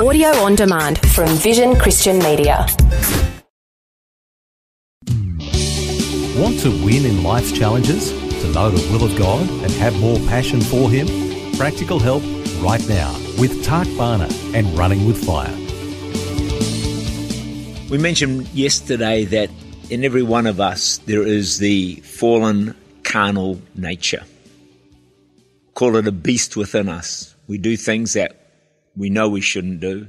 Audio on demand from Vision Christian Media. Want to win in life's challenges? To know the will of God and have more passion for Him? Practical help right now with Tak Bhana and Running with Fire. We mentioned yesterday that in every one of us there is the fallen carnal nature. Call it a beast within us. We do things that we know we shouldn't do.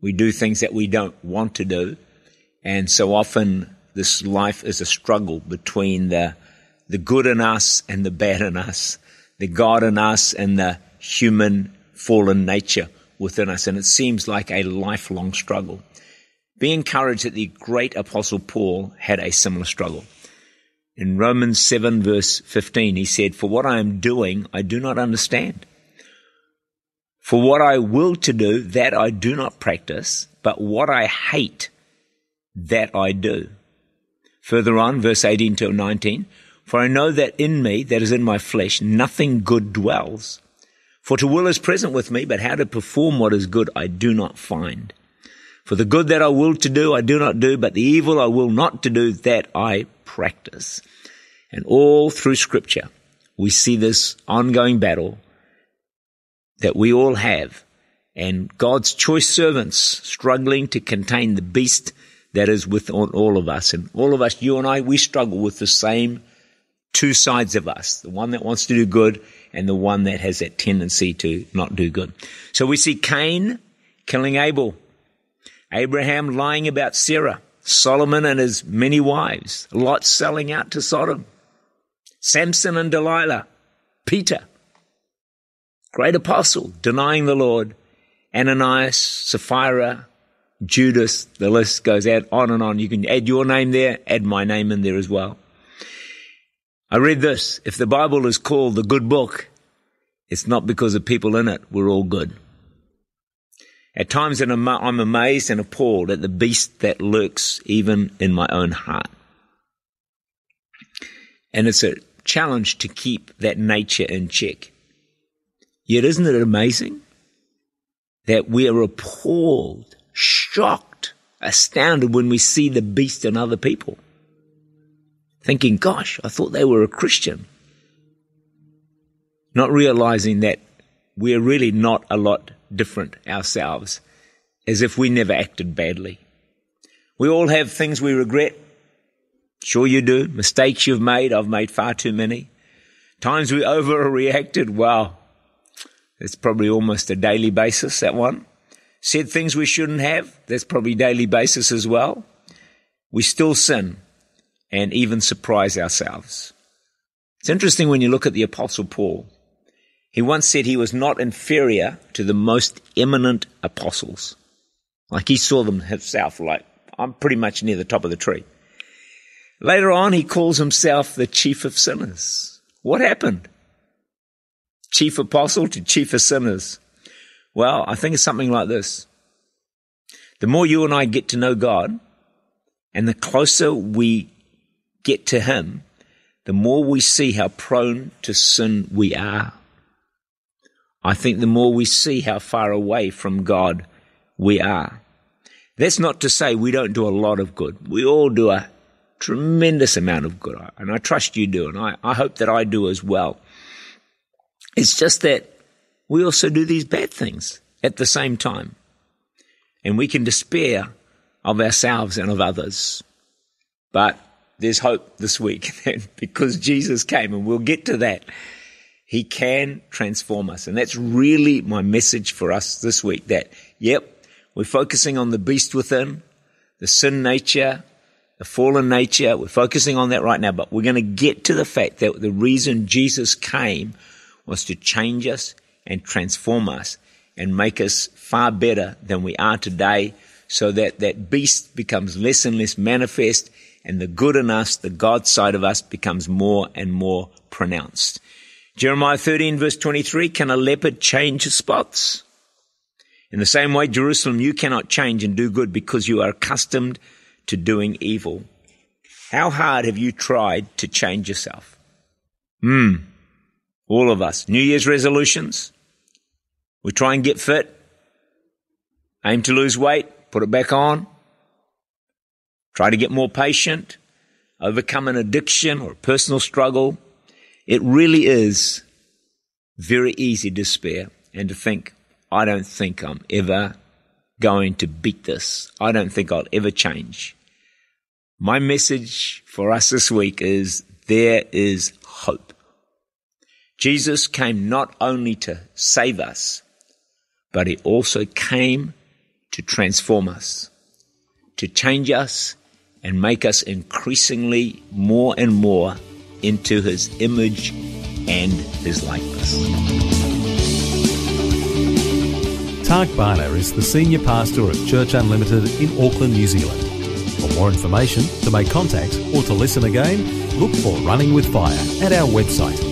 We do things that we don't want to do. And so often this life is a struggle between the, the good in us and the bad in us, the God in us and the human fallen nature within us. And it seems like a lifelong struggle. Be encouraged that the great apostle Paul had a similar struggle. In Romans 7 verse 15, he said, For what I am doing, I do not understand. For what I will to do, that I do not practice, but what I hate, that I do. Further on, verse 18 to 19, For I know that in me, that is in my flesh, nothing good dwells. For to will is present with me, but how to perform what is good I do not find. For the good that I will to do, I do not do, but the evil I will not to do, that I practice. And all through scripture, we see this ongoing battle that we all have and God's choice servants struggling to contain the beast that is within all of us. And all of us, you and I, we struggle with the same two sides of us. The one that wants to do good and the one that has that tendency to not do good. So we see Cain killing Abel, Abraham lying about Sarah, Solomon and his many wives, Lot selling out to Sodom, Samson and Delilah, Peter, great apostle, denying the Lord, Ananias, Sapphira, Judas, the list goes out on and on. You can add your name there, add my name in there as well. I read this. If the Bible is called the good book, it's not because of people in it. We're all good. At times I'm amazed and appalled at the beast that lurks even in my own heart. And it's a challenge to keep that nature in check. Yet isn't it amazing that we are appalled, shocked, astounded when we see the beast in other people? Thinking, gosh, I thought they were a Christian. Not realizing that we're really not a lot different ourselves, as if we never acted badly. We all have things we regret. Sure you do. Mistakes you've made. I've made far too many. Times we overreacted. Wow. It's probably almost a daily basis, that one. Said things we shouldn't have. That's probably daily basis as well. We still sin and even surprise ourselves. It's interesting when you look at the apostle Paul. He once said he was not inferior to the most eminent apostles. Like he saw them himself like, I'm pretty much near the top of the tree. Later on, he calls himself the chief of sinners. What happened? Chief apostle to chief of sinners? Well, I think it's something like this. The more you and I get to know God, and the closer we get to Him, the more we see how prone to sin we are. I think the more we see how far away from God we are. That's not to say we don't do a lot of good. We all do a tremendous amount of good, and I trust you do, and I, I hope that I do as well. It's just that we also do these bad things at the same time. And we can despair of ourselves and of others. But there's hope this week because Jesus came, and we'll get to that, He can transform us. And that's really my message for us this week that, yep, we're focusing on the beast within, the sin nature, the fallen nature. We're focusing on that right now, but we're going to get to the fact that the reason Jesus came was to change us and transform us and make us far better than we are today so that that beast becomes less and less manifest and the good in us, the God side of us becomes more and more pronounced. Jeremiah 13 verse 23, can a leopard change its spots? In the same way, Jerusalem, you cannot change and do good because you are accustomed to doing evil. How hard have you tried to change yourself? Hmm. All of us. New Year's resolutions. We try and get fit. Aim to lose weight, put it back on. Try to get more patient, overcome an addiction or a personal struggle. It really is very easy to despair and to think, I don't think I'm ever going to beat this. I don't think I'll ever change. My message for us this week is there is hope. Jesus came not only to save us, but he also came to transform us, to change us and make us increasingly more and more into his image and his likeness. Tak Bhana is the senior pastor of Church Unlimited in Auckland, New Zealand. For more information, to make contact, or to listen again, look for Running with Fire at our website